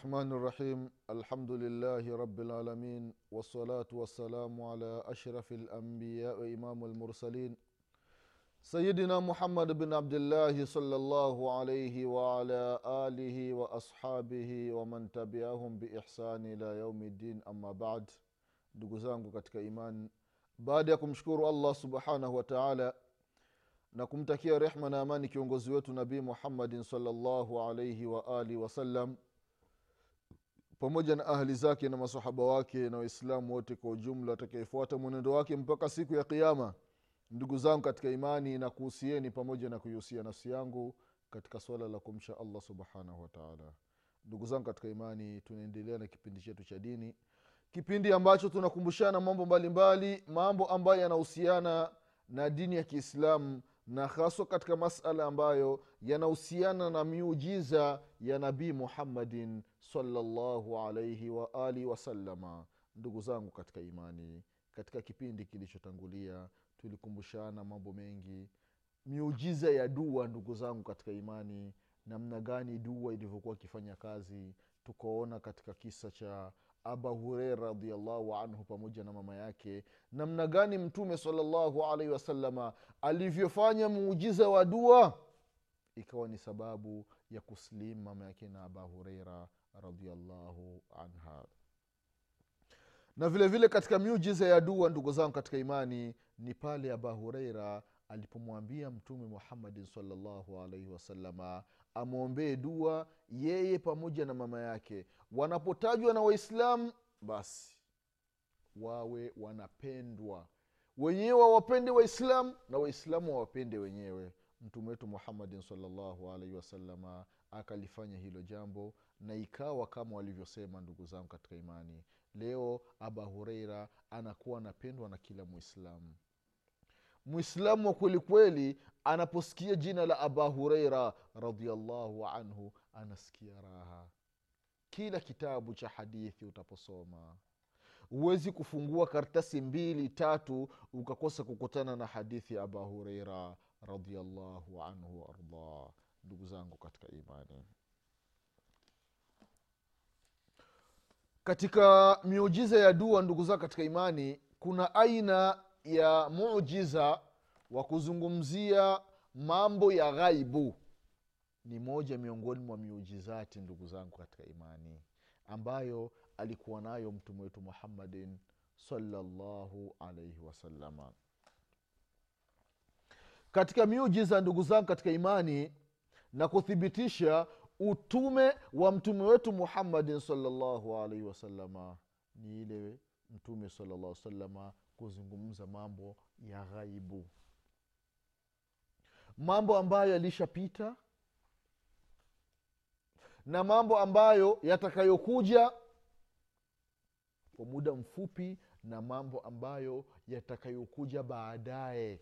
الرحمن الرحيم الحمد لله رب العالمين والصلاة والسلام على أشرف الأنبياء وإمام المرسلين سيدنا محمد بن عبد الله صلى الله عليه وعلى آله وأصحابه ومن تبعهم بإحسان إلى يوم الدين أما بعد ndugu zangu katika imani baada ya kumshukuru allah subhanahu wa taala na kumtakia rehma na amani kiongozi wetu nabii muhammadin salllahu alaihi waalihi wasallam pamoja na ahli zake na masahaba wake na waislamu wote kwa ujumla atakayefuata mwenendo wake mpaka siku ya kiama ndugu zangu katika imani na kuhusieni pamoja na kuihusia nafsi yangu katika swala la kumsha allah subhanahu wataala ndugu zangu katika imani tunaendelea na kipindi chetu cha dini kipindi ambacho tunakumbushana mambo mbalimbali mbali, mambo ambayo yanahusiana na dini ya kiislamu na haswa katika masala ambayo yanahusiana na miujiza ya nabii muhammadin salllahu alaihi waalihi wasalama ndugu zangu katika imani katika kipindi kilichotangulia tulikumbushana mambo mengi. Miujiza ya dua ndugu zangu katika imani namna gani dua ilivyokuwa ikifanya kazi tukaona katika kisa cha aba hureira radiallahu anhu pamoja na mama yake. Namna gani mtume salllahu alaihi wasalama alivyofanya muujiza wa dua? Ikawa ni sababu ya kuslimu mama yake na aba hureira radiallahu anha. Na vile vile katika miujiza ya dua ndugu zangu katika imani ni pale aba hureira alipomwambia mtume muhammadin salllahu alaihi wasalama amwombee dua yeye pamoja na mama yake wanapotajwa na waislamu basi wawe wanapendwa. Wenyewe wawapende waislamu na waislamu wawapende wenyewe. Mtume wetu muhammadin salllahu alaihi wasalama akalifanya hilo jambo na ikawa kama walivyosema ndugu zangu katika imani. Leo aba hureira anakuwa anapendwa na kila mwislamu mwislamu wa kweli kweli anaposikia jina la aba hureira radiallahu anhu anasikia raha kila kitabu cha hadithi utaposoma. Huwezi kufungua karatasi mbili tatu ukakosa kukutana na hadithi ya aba hureira radiallahu anhu waardah ndugu zangu katika imani. Katika miujiza ya dua ndugu zangu katika imani kuna aina ya mujiza wa kuzungumzia mambo ya ghaibu ni moja miongoni mwa miujizati ndugu zangu katika imani ambayo alikuwa nayo mtume wetu muhammadin salllahu alaihi wasalama katika miujiza ndugu zangu katika imani na kuthibitisha utume wa mtume wetu muhammadin salllahu alaihi wasalama ni ile mtume salllah salama kuzungumza mambo ya ghaibu. Mambo ambayo yalishapita na mambo ambayo yatakayokuja kwa muda mfupi na mambo ambayo yatakayokuja baadaye.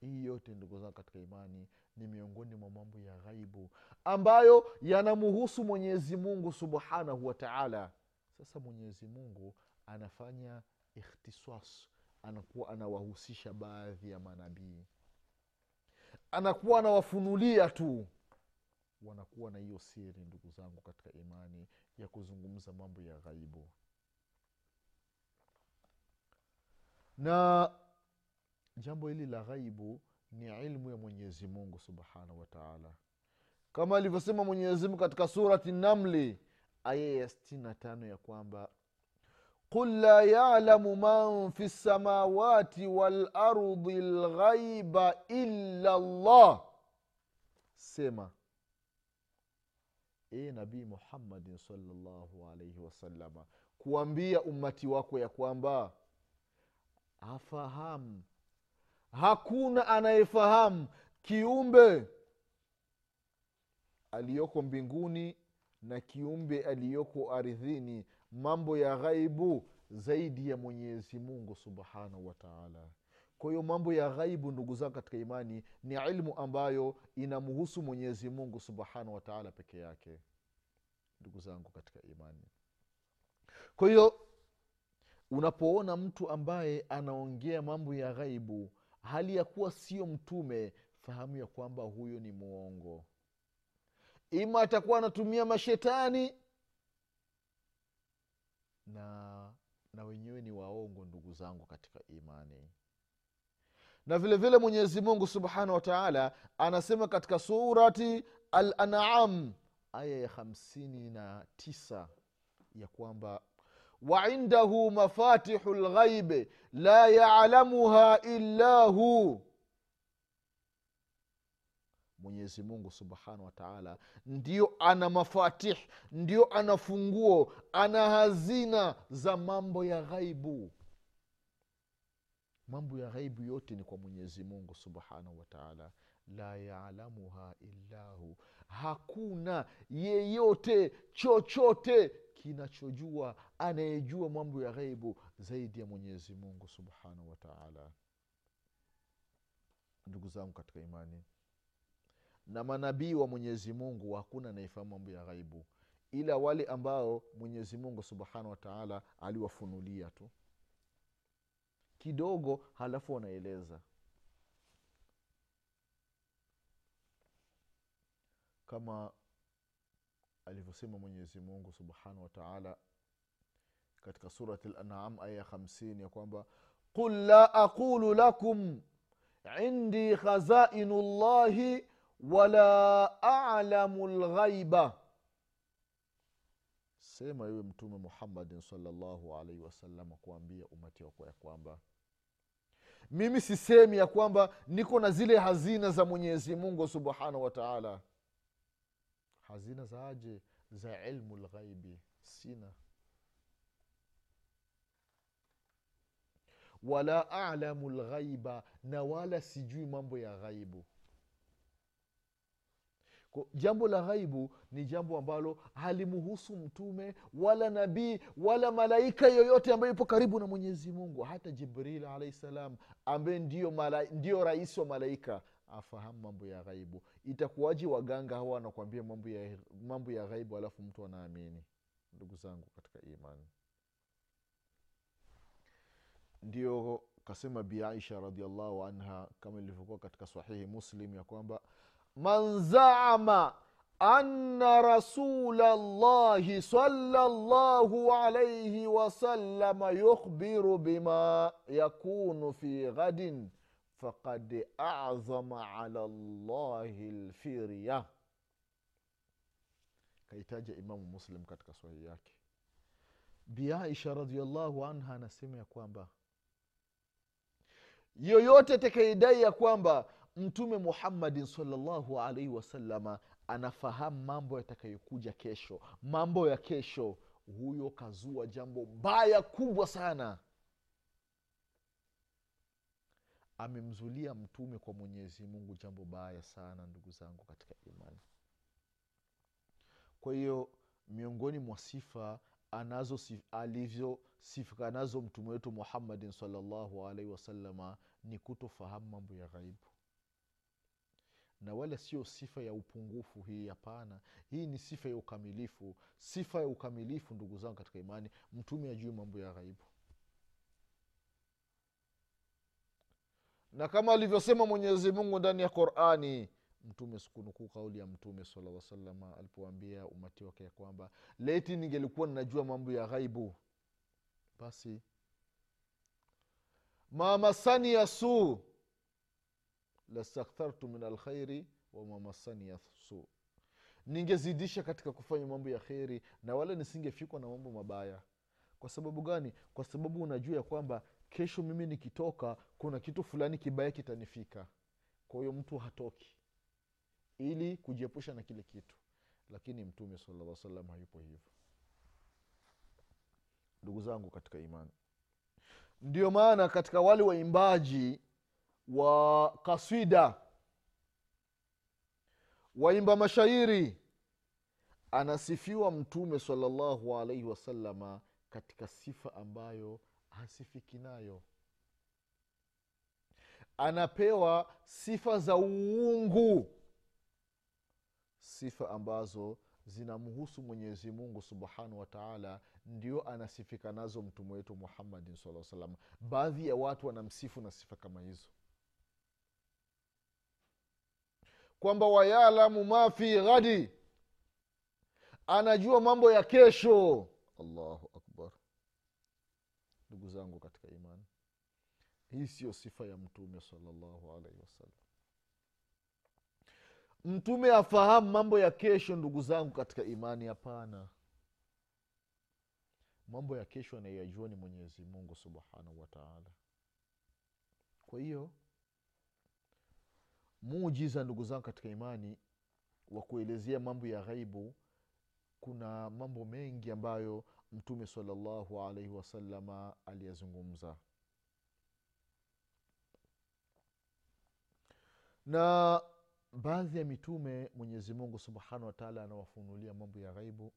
Hii yote ndugu zangu katika imani ni miongoni mwa mambo ya ghaibu ambayo yanamuhusu mwenyezi mungu subhanahu wa taala. Sasa mwenyezi mungu anafanya ikhtisas anakuwa anawahusisha baadhi ya manabii. Anakuwa anawafunulia tu wanakuwa na hiyo siri ndugu zangu katika imani ya kuzungumza mambo ya ghaibu. Na jambo hili la ghaibu ni ilmu ya mwenyezi mungu subhanahu wa taala. Kama alivyosema mwenyezi mungu katika surati namli aya ya sitini na tano ya kwamba qul la yalamu man fi lsamawati walardi lghaiba illa llah sema e nabii muhammadin salllahu alaihi wasalama kuambia ummati wako ya kwamba afahamu hakuna anayefahamu kiumbe aliyoko mbinguni na kiumbe aliyoko ardhini. Mambo ya ghaibu zaidi ya mwenyezi mungu subhanahu wataala kwa hiyo mambo ya ghaibu ndugu zangu katika imani ni ilmu ambayo inamhusu mwenyezi mungu subhanahu wataala peke yake ndugu zangu katika imani. Kwa hiyo unapoona mtu ambaye anaongea mambo ya ghaibu hali ya kuwa sio mtume fahamu ya kwamba huyo ni mwongo ima atakuwa anatumia mashetani na na wenyewe ni waongo ndugu zangu katika imani na vile vile mwenyezi mungu subhanahu wataala anasema katika surati al anam aya ya hamsini na tisa ya kwamba waindahu mafatihu lghaibi la yalamuha illa hu. Mwenyezi mungu subhanahu wataala ndio ana mafatih ndio ana funguo ana hazina za mambo ya ghaibu mambo ya ghaibu yote ni kwa mwenyezi mungu subhanahu wataala la yalamuha illahu. Hakuna yeyote chochote kinachojua anayejua mambo ya ghaibu zaidi ya mwenyezi mungu subhanahu wataala ndugu zangu katika imani na manabii wa mwenyezi mungu hakuna anayefahamu mambo ya ghaibu. Ila wale ambao mwenyezi mungu subhanahu wataala aliwafunulia tu kidogo halafu wanaeleza. Kama alivyosema mwenyezi mungu subhanahu wataala katika surati lanam aya ya hamsini ya kwamba qul la aqulu lakum indi khazainu llahi wala alamu lghaiba sema iwe mtume muhammadin salllahu alaihi wasallam kuambia umati wako ya kwamba mimi sisemi ya kwamba niko na zile hazina za mwenyezi mungu subhanahu wataala hazina zaaje za ilmu lghaibi. Sina. Wala alamu lghaiba na wala sijui mambo ya ghaibu jambo la ghaibu ni jambo ambalo halimuhusu mtume wala nabii wala malaika yoyote ambaye yupo karibu na mwenyezi mungu. Hata jibril alahi salam ambaye ndio, mala, rais wa malaika afahamu mambo ya ghaibu. Itakuwaji waganga hawa wanakuambia mambo ya, mambo ya ghaibu alafu mtu anaamini? Ndugu zangu katika imani. Ndio kasema bi aisha radiallahu anha kama ilivyokuwa katika sahihi muslim ya kwamba man zaama anna rasula llahi salllahu alaihi wasalama yukhbiru bima yakunu fi ghadin fakad azama ala llahi lfirya kaitaja imamu muslim katika sahihi yake. Biaisha radiallahu anha anasema ya kwamba yoyote atakaidai ya kwamba mtume muhammadin salllahu alaihi wasalama anafahamu mambo yatakayokuja kesho. Mambo ya kesho huyo kazua jambo baya kubwa sana. Amemzulia mtume kwa mwenyezi mungu jambo baya sana ndugu zangu katika imani. Kwa hiyo miongoni mwa sifa anazo alivyosifika nazo mtume wetu muhammadin salllahu alaihi wasalama ni kutofahamu mambo ya ghaibu na wala sio sifa ya upungufu hii hapana. Hii ni sifa ya ukamilifu. Sifa ya ukamilifu ndugu zangu katika imani mtume ajui mambo ya ghaibu. Na kama alivyosema mwenyezi mungu ndani ya qurani mtume sikunukuu kauli ya mtume salaa salama alipoambia umati wake ya kwamba leti ningelikuwa ninajua mambo ya ghaibu basi. Mamasani ya suu lastakthartu min alkhairi wamamasani ya su ningezidisha katika kufanya mambo ya kheri na wala nisingefikwa na mambo mabaya. Kwa sababu gani? Kwa sababu unajua ya kwamba kesho mimi nikitoka kuna kitu fulani kibaya kitanifika. Kwa hiyo mtu hatoki. Ili kujiepusha na kile kitu. Lakini mtume salaa salam hayupo hivyo. Ndugu zangu katika imani. Ndio maana katika wale waimbaji wa kaswida waimba mashairi. Anasifiwa mtume salallahu alaihi wasalama katika sifa ambayo hasifiki nayo. Anapewa sifa za uungu sifa ambazo zinamhusu mwenyezi mungu subhanahu wa taala ndio anasifika nazo mtume wetu muhammadin saa salam baadhi ya watu wanamsifu na sifa kama hizo kwamba wayalamu ma fi ghadi. Anajua mambo ya kesho. Allahu akbar. Ndugu zangu katika imani hii siyo sifa ya mtume salallahu alaihi wasallam. Mtume afahamu mambo ya kesho ndugu zangu katika imani? Hapana. Mambo ya kesho anayajua ni mwenyezi mungu subhanahu wataala kwa hiyo muujiza ndugu zangu katika imani wa kuelezea mambo ya ghaibu. Kuna mambo mengi ambayo mtume salallahu alaihi wasalama aliyazungumza. Na baadhi ya mitume mwenyezi mungu subhanahu wataala anawafunulia mambo ya ghaibu.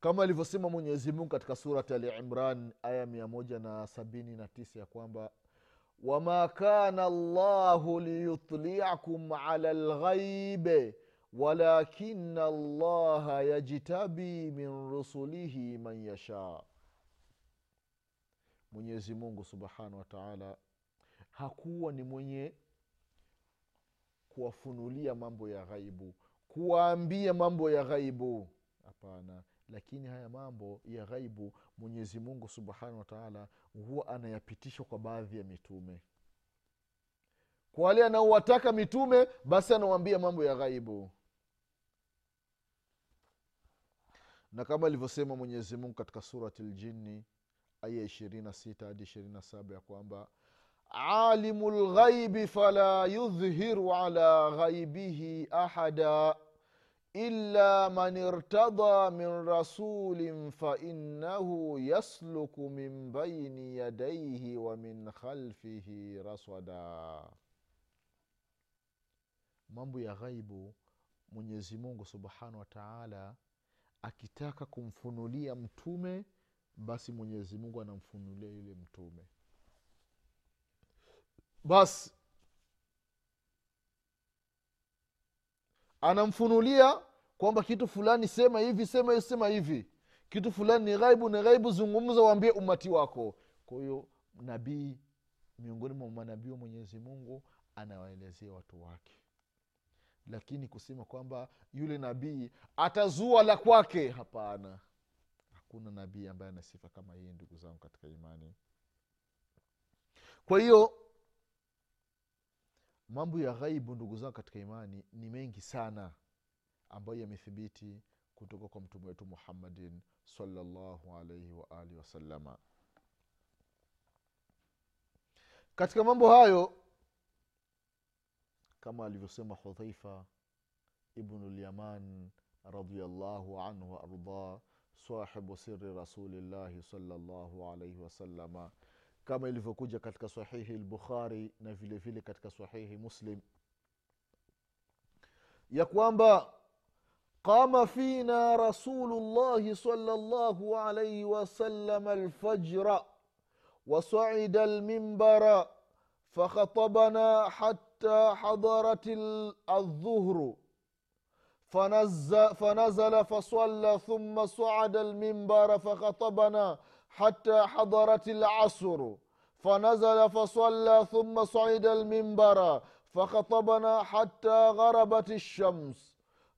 Kama alivyosema mwenyezi mungu katika surati al imran aya mia moja na sabini na tisa ya kwamba wama kana llahu liyutliakum ala lghaibe walakina llaha yajtabi min rusulihi man yashaa mwenyezi mungu subhanahu wataala hakuwa ni mwenye kuwafunulia mambo ya ghaibu kuwaambia mambo ya ghaibu. Hapana lakini haya mambo ya ghaibu mwenyezi mungu subhanahu wataala huwa anayapitisha kwa baadhi ya mitume. Kwa wale anaowataka mitume basi anawambia mambo ya ghaibu. Na kama alivyosema mwenyezi mungu katika surati ljini aya ishirini na sita hadi ishirini na saba ya kwamba alimu lghaibi fala yudhhiru ala ghaibihi ahada illa man irtada min rasulin fainnahu yasluku min baini yadaihi wa min khalfihi raswada. Mambo ya ghaibu mwenyezi mungu subhanahu wa taala akitaka kumfunulia mtume basi mwenyezi mungu anamfunulia yule mtume. Basi anamfunulia kwamba kitu fulani sema hivi sema sema hivi. Kitu fulani ni ghaibu ni ghaibu zungumza waambie umati wako. Kwa hiyo nabii miongoni mwa manabii wa mwenyezi mungu anawaelezea watu wake. Lakini kusema kwamba yule nabii atazua la kwake hapana. Hakuna nabii ambaye ana sifa kama hii ndugu zangu katika imani. Kwa hiyo mambo ya ghaibu ndugu zangu katika imani ni mengi sana ambayo yamethibiti kutoka kwa mtume wetu muhammadin salllahu alaihi waalihi wasalama katika mambo hayo kama alivyosema hudhaifa ibnulyaman radiallahu anhu waardah sahibu siri rasulillahi salllahu alaihi wasalama kama ilivyokuja katika sahihi lbukhari na vile vile katika sahihi muslim ya kwamba qama fina rasulu llahi sala llahu alaihi wasalama alfajra wasaida almimbara fakhatabana حتى حضرت الظهر. فنزل, فنزل فصلى ثم صعد المنبر فخطبنا حتى حضرت العصر. فنزل فصلى ثم صعد المنبر فخطبنا حتى غربت الشمس.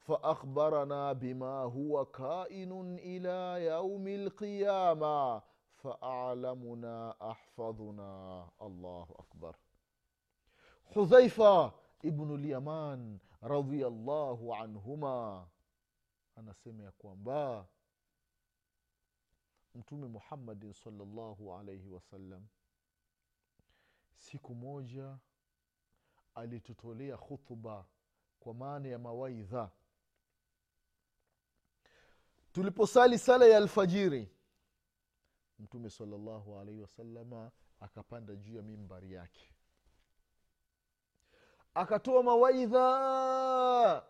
فأخبرنا بما هو كائن إلى يوم القيامة فأعلمنا أحفظنا الله أكبر hudhaifa ibnu lyaman radiallahu anhuma anasema ya kwamba mtume muhammadin salllahu alaihi wasallam siku moja alitutolea khutba kwa maana ya mawaidha tuliposali sala ya alfajiri mtume salllahu alaihi wasalama akapanda juu ya mimbari yake. Akatoa mawaidha.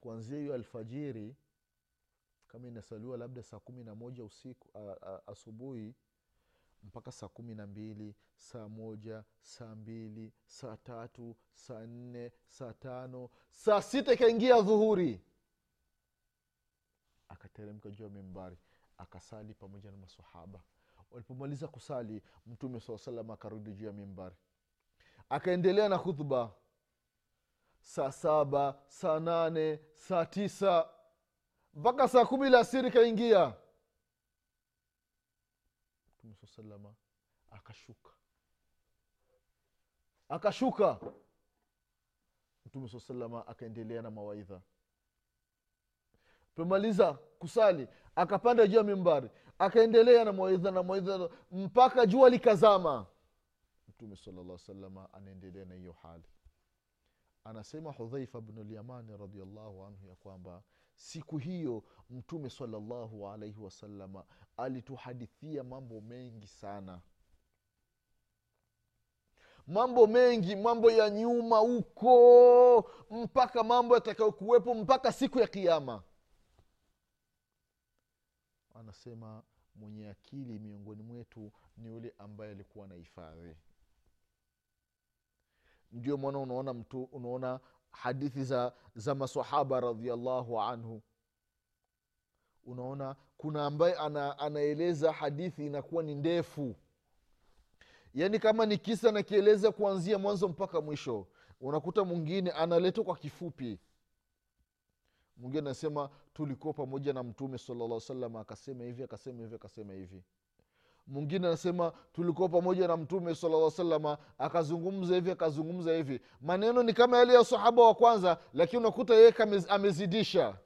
Kuanzia hiyo alfajiri kama inasaliwa labda saa kumi na moja usiku a, a, asubuhi mpaka saa kumi na mbili saa moja saa mbili saa tatu saa nne saa tano saa sita ikaingia dhuhuri akateremka juu ya mimbari akasali pamoja na masahaba walipomaliza kusali mtume saa salam akarudi juu ya mimbari. Akaendelea na khudhba saa saba saa nane saa tisa mpaka saa kumi la asiri kaingia mtume saa salama akashuka. Akashuka. Mtume saa salama akaendelea na mawaidha pemaliza kusali akapanda juu ya mimbari akaendelea na mawaidha na mawaidha mpaka jua likazama. Mtume salllah salama anaendelea na hiyo hali. Anasema hudhaifa bnulyamani radiallahu anhu ya kwamba siku hiyo mtume salallahu alaihi wasalama alituhadithia mambo mengi sana. Mambo mengi mambo ya nyuma huko mpaka mambo yatakayokuwepo mpaka siku ya kiama anasema mwenye akili miongoni mwetu ni yule ambaye alikuwa na hifadhi. Ndio mwana unaona mtu unaona hadithi za za masahaba radiallahu anhu. Unaona kuna ambaye ana, anaeleza hadithi inakuwa ni ndefu. Yaani kama ni kisa nakieleza kuanzia mwanzo mpaka mwisho unakuta mwingine analetwa kwa kifupi. Mwingine anasema tulikuwa pamoja na mtume salalla salam akasema hivi akasema hivi akasema hivi. Mwingine anasema tulikuwa pamoja na mtume salaa salama akazungumza hivi akazungumza hivi. Maneno ni kama yale ya sahaba wa kwanza lakini unakuta yeye amezidisha.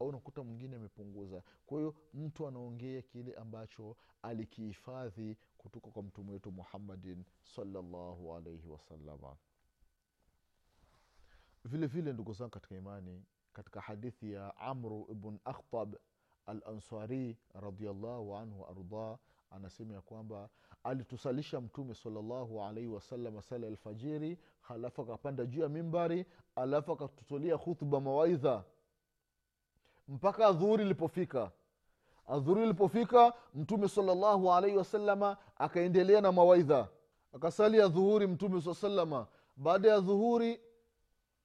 Au unakuta mwingine amepunguza. Kwa hiyo mtu anaongea kile ambacho alikihifadhi kutoka kwa mtume wetu muhammadin salallahu alaihi wasalama vile vile ndugu zangu katika imani katika hadithi ya amru ibn akhtab alansari radiallahu anhu waardah anasema ya kwamba alitusalisha mtume salllahu alaihi wasalama sala alfajiri halafu akapanda juu ya mimbari alafu akatutolia khutba mawaidha. Mpaka adhuhuri ilipofika. Adhuhuri ilipofika mtume salllahu alaihi wasalama akaendelea na mawaidha. Akasali ya dhuhuri mtume saa salama baada ya dhuhuri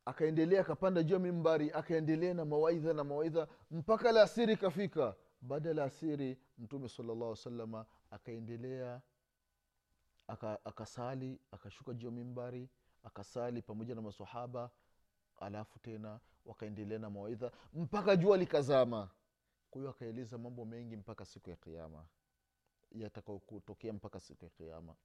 akaendelea akapanda juu ya mimbari akaendelea na mawaidha na mawaidha mpaka la asiri ikafika. Baada ya la asiri mtume salllah salama akaendelea akasali aka akashuka juu ya mimbari akasali pamoja na masahaba alafu tena wakaendelea na mawaidha mpaka jua likazama. Kwa hiyo akaeleza mambo mengi mpaka siku ya kiama yatakayotokea mpaka siku ya kiama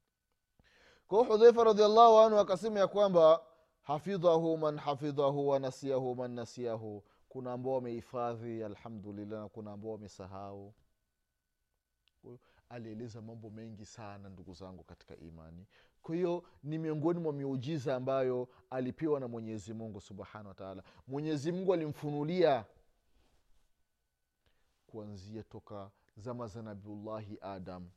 kwa hudhaifa radiallahu anhu akasema ya kwamba hafidhahu man hafidhahu wanasiahu man nasiahu kuna ambao wamehifadhi alhamdulillah na kuna ambao wamesahau. Alieleza mambo mengi sana ndugu zangu katika imani. Kwa hiyo ni miongoni mwa miujiza ambayo alipewa na mwenyezi mungu subhanahu wataala mwenyezi mungu alimfunulia kuanzia toka zama za nabiullahi adam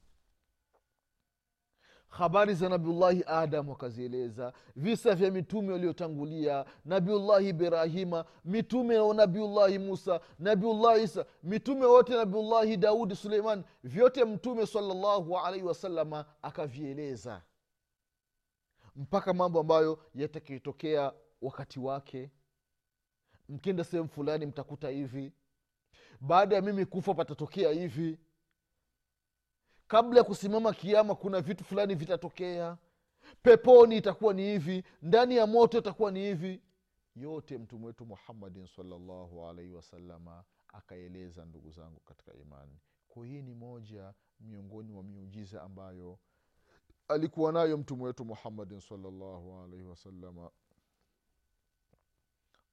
habari za nabiullahi adam wakazieleza visa vya mitume waliotangulia nabiullahi ibrahima mitume wa nabiullahi musa nabiullahi isa mitume wote nabiullahi daudi suleiman vyote mtume salallahu alaihi wasalama akavieleza. Mpaka mambo ambayo yatakitokea wakati wake. Mkienda sehemu fulani mtakuta hivi. Baada ya mimi kufa patatokea hivi kabla ya kusimama kiama kuna vitu fulani vitatokea. Peponi itakuwa ni hivi ndani ya moto itakuwa ni hivi. Yote mtume wetu muhammadin salllahu alaihi wasalama akaeleza ndugu zangu katika imani. Kwa hii ni moja miongoni mwa miujiza ambayo alikuwa nayo mtume wetu muhammadin salllahu alaihi wasalama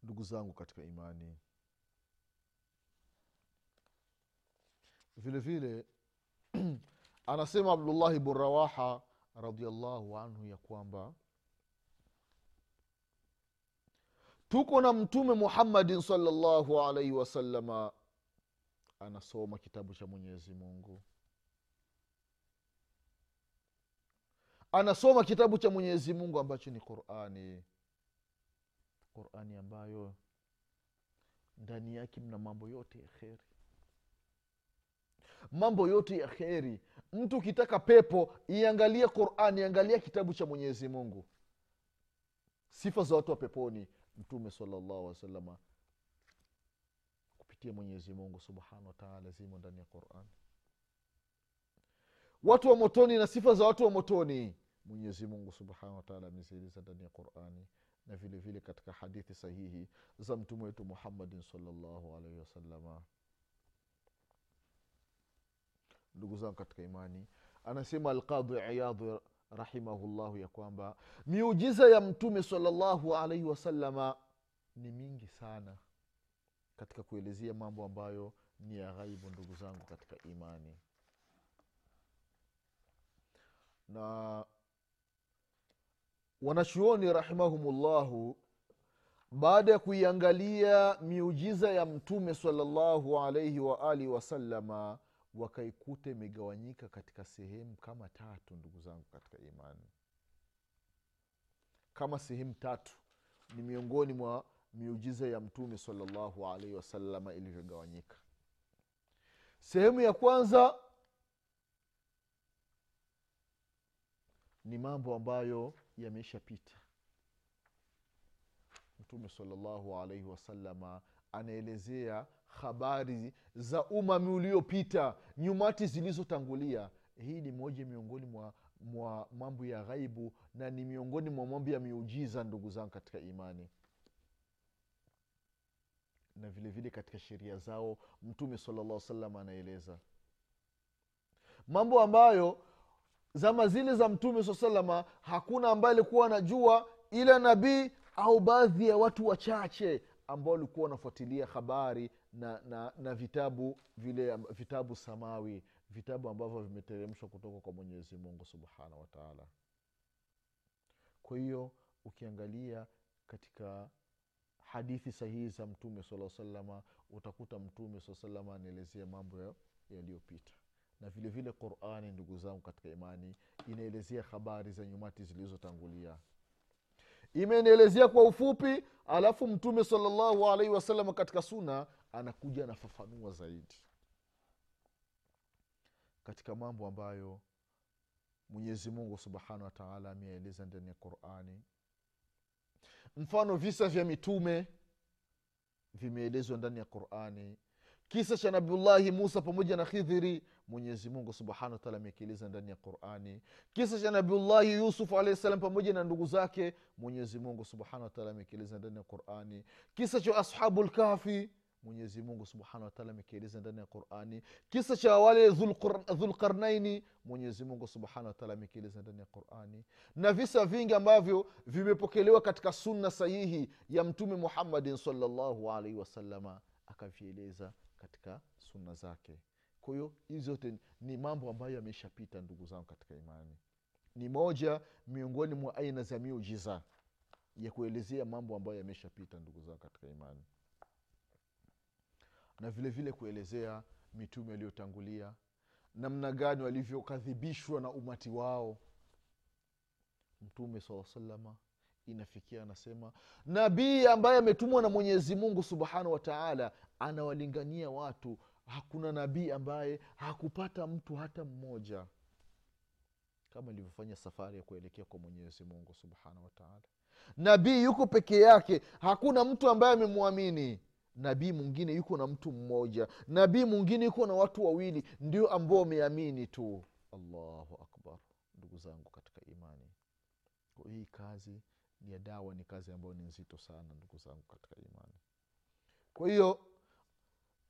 ndugu zangu katika imani vile vile anasema abdullahi bn rawaha radiallahu anhu ya kwamba tuko na mtume muhammadin salllahu alaihi wasalama anasoma kitabu cha mwenyezi mungu. Anasoma kitabu cha mwenyezi mungu ambacho ni qurani. Qurani ambayo ndani yake mna mambo yote ya kheri mambo yote ya kheri. Mtu ukitaka pepo iangalie qurani iangalia kitabu cha mwenyezi mungu. Sifa za watu wa peponi mtume salallahu alih wasalama kupitia mwenyezi mungu subhanahu wataala zimo ndani ya qurani watu wa motoni na sifa za watu wa motoni mwenyezi mungu subhanahu wataala amezieleza ndani ya qurani na vile vile katika hadithi sahihi za mtume wetu muhammadin salllahu alaihi wasalama ndugu zangu katika imani. Anasema alqadhi iyadhi rahimahullahu ya kwamba miujiza ya mtume salllahu alaihi wasalama ni mingi sana katika kuelezea mambo ambayo ni ya ghaibu ndugu zangu katika imani. Na wanachuoni rahimahumullahu baada ya kuiangalia miujiza ya mtume salallahu alaihi waalihi wasalama wakaikuta imegawanyika katika sehemu kama tatu ndugu zangu katika imani. Kama sehemu tatu ni miongoni mwa miujiza ya mtume salallahu alaihi wasalama ilivyogawanyika. Sehemu ya kwanza ni mambo ambayo yameshapita. Mtume salallahu alaihi wasalama anaelezea habari za umami uliopita nyumati zilizotangulia. Hii ni moja miongoni mwa, mwa mambo ya ghaibu na ni miongoni mwa mambo ya miujiza ndugu zangu katika imani. Na vile vile katika sheria zao mtume salllah salam anaeleza. Mambo ambayo zama zile za mtume saa salama hakuna ambaye alikuwa anajua ila nabii au baadhi ya watu wachache ambao walikuwa wanafuatilia habari na, na, na vitabu vile vitabu samawi vitabu ambavyo vimeteremshwa kutoka kwa mwenyezi mungu subhanahu wataala kwa hiyo ukiangalia katika hadithi sahihi za mtume saa salama utakuta mtume saa salama anaelezea mambo yaliyopita. Na vile vile qurani ndugu zangu katika imani inaelezea habari za nyumati zilizotangulia imenielezea kwa ufupi alafu mtume salallahu alaihi wasallam katika suna anakuja anafafanua zaidi katika mambo ambayo mwenyezi mungu subhanahu wataala ameyaeleza ndani ya qurani. Mfano visa vya mitume vimeelezwa ndani ya qurani kisa cha nabiullahi musa pamoja na khidhiri mwenyezi mungu subhanahu wataala amekieleza ndani ya qurani. Kisa cha nabiullahi yusuf alahi salam pamoja na ndugu zake mwenyezi mungu subhanahu wataala amekieleza ndani ya qurani. Kisa cha ashabu lkafi mwenyezi mungu subhanahu wataala amekieleza ndani ya qurani. Kisa cha wale dhulqarnaini mwenyezi mungu subhanahu wataala amekieleza ndani ya qurani. Na visa vingi ambavyo vimepokelewa katika sunna sahihi ya mtume muhammadin salllahu alaihi wasalama akavieleza katika sunna zake. Kwa hiyo hizi zote ni mambo ambayo yameshapita ndugu zangu katika imani. Ni moja miongoni mwa aina za miujiza ya kuelezea mambo ambayo yameshapita ndugu zangu katika imani. Na vile vile kuelezea mitume waliotangulia namna gani walivyokadhibishwa na umati wao. Mtume saa salama inafikia anasema nabii ambaye ametumwa na mwenyezi mungu subhanahu wataala anawalingania watu. Hakuna nabii ambaye hakupata mtu hata mmoja. Kama ilivyofanya safari ya kuelekea kwa mwenyezi mungu subhanahu wataala nabii yuko peke yake. Hakuna mtu ambaye amemwamini. Nabii mwingine yuko na mtu mmoja. Nabii mwingine yuko na watu wawili. Ndio ambao wameamini tu. Allahu akbar. Ndugu zangu katika imani. Hii kazi ya dawa ni kazi ambayo ni nzito sana ndugu zangu katika imani. Kwa hiyo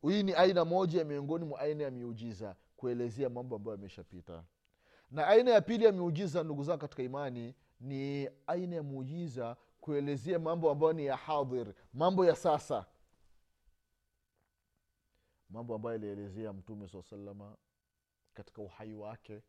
hii ni aina moja miongoni mwa aina ya miujiza kuelezea mambo ambayo yameshapita. Na aina ya pili ya miujiza ndugu zangu katika imani ni aina ya muujiza kuelezea mambo ambayo ni ya hadhir mambo ya sasa. Mambo ambayo alielezea mtume saa salama katika uhai wake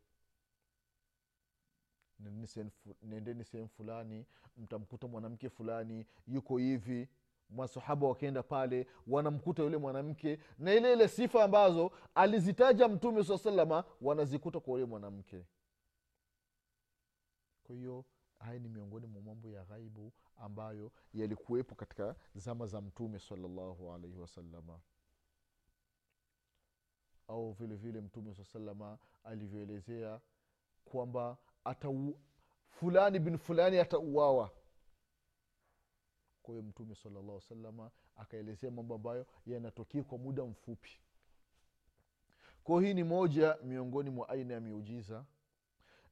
nendeni sehemu fulani mtamkuta mwanamke fulani yuko hivi. Masahaba wakienda pale wanamkuta yule mwanamke na ile ile sifa ambazo alizitaja mtume saa salama wanazikuta kwa yule mwanamke. Kwa hiyo haya ni miongoni mwa mambo ya ghaibu ambayo yalikuwepo katika zama za mtume salallahu alaihi wasalama au vile vile mtume saa salama alivyoelezea kwamba atau fulani bin fulani atauawa kwa hiyo mtume salallahu salama akaelezea mambo ambayo yanatokea kwa muda mfupi. Kwao hii ni moja miongoni mwa aina ya miujiza.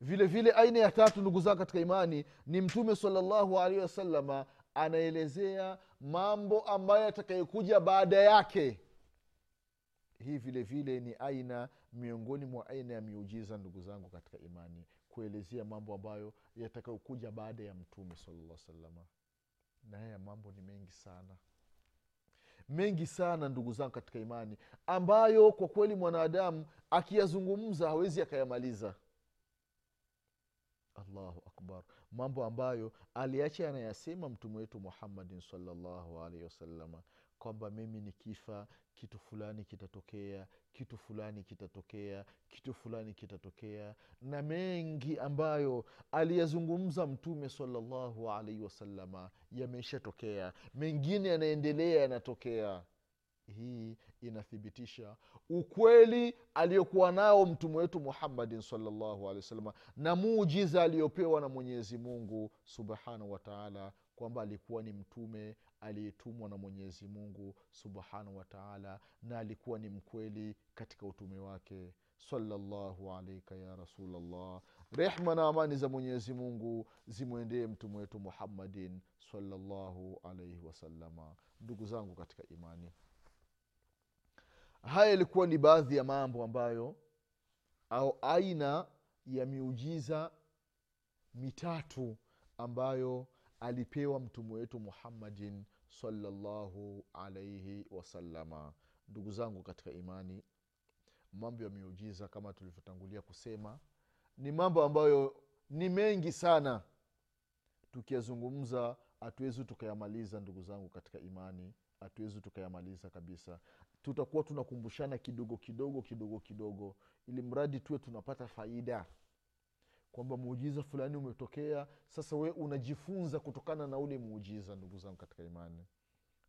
Vile vile aina ya tatu ndugu zangu katika imani ni mtume salallahu alaihi wasalama anaelezea mambo ambayo yatakayokuja baada yake. Hii vile vile ni aina miongoni mwa aina ya miujiza ndugu zangu katika imani kuelezea mambo ambayo yatakayokuja baada ya mtume salalla salama na haya mambo ni mengi sana. Mengi sana ndugu zangu katika imani ambayo kwa kweli mwanadamu akiyazungumza hawezi akayamaliza. Allahu akbar. Mambo ambayo aliacha anayasema mtume wetu muhammadin salllahu alaihi wasalama kwamba mimi nikifa kitu fulani kitatokea kitu fulani kitatokea kitu fulani kitatokea. Na mengi ambayo aliyazungumza mtume salallahu alaihi wasalama yameshatokea. Mengine yanaendelea yanatokea. Hii inathibitisha ukweli aliyokuwa nao mtume wetu muhammadin salllahu alehi wasalama na muujiza aliyopewa na mwenyezi mungu subhanahu wataala kwamba alikuwa ni mtume aliyetumwa na mwenyezi mungu subhanahu wataala na alikuwa ni mkweli katika utume wake. Salallahu alaika ya rasulllah rehma na amani za mwenyezi mungu zimwendee mtume wetu muhammadin salallahu alaihi wasalama ndugu zangu katika imani haya ilikuwa ni baadhi ya mambo ambayo au aina ya miujiza mitatu ambayo alipewa mtume wetu muhammadin salallahu alaihi wasalama ndugu zangu katika imani mambo ya miujiza kama tulivyotangulia kusema ni mambo ambayo ni mengi sana. Tukiyazungumza hatuwezi tukayamaliza ndugu zangu katika imani hatuwezi tukayamaliza kabisa. Tutakuwa tunakumbushana kidogo kidogo kidogo kidogo ili mradi tuwe tunapata faida kwamba muujiza fulani umetokea. Sasa we unajifunza kutokana na ule muujiza ndugu zangu katika imani.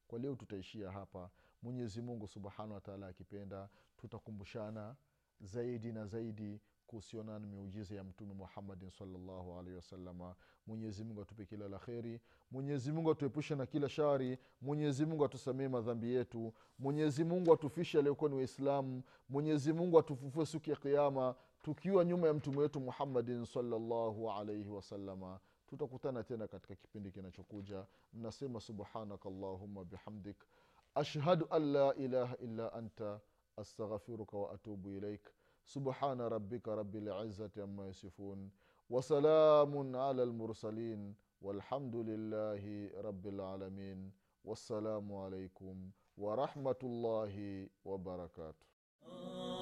Kwa leo tutaishia hapa. Mwenyezi mungu subhanahu wataala akipenda tutakumbushana zaidi na zaidi kuhusiana na miujiza ya mtume muhammadin salllahu alaihi wasalama mwenyezimungu atupe kila la kheri. Mwenyezimungu atuepushe na kila shari. Mwenyezimungu atusamee madhambi yetu. Mwenyezimungu atufishe aliokuwa ni waislamu. Mwenyezimungu atufufue siku ya kiama tukiwa nyuma ya mtume wetu muhammadin salllahu alaihi wasalama tutakutana tena katika kipindi kinachokuja. Nasema subhanaka llahuma bihamdik. Ashhadu an la ilaha illa anta astaghfiruka waatubu ilaik. Subhana rabika rabi lizati ama yasifun. Wasalamun ala lmursalin walhamdu lillahi rabi lalamin wassalamu alaikum warahmatullahi wabarakatuh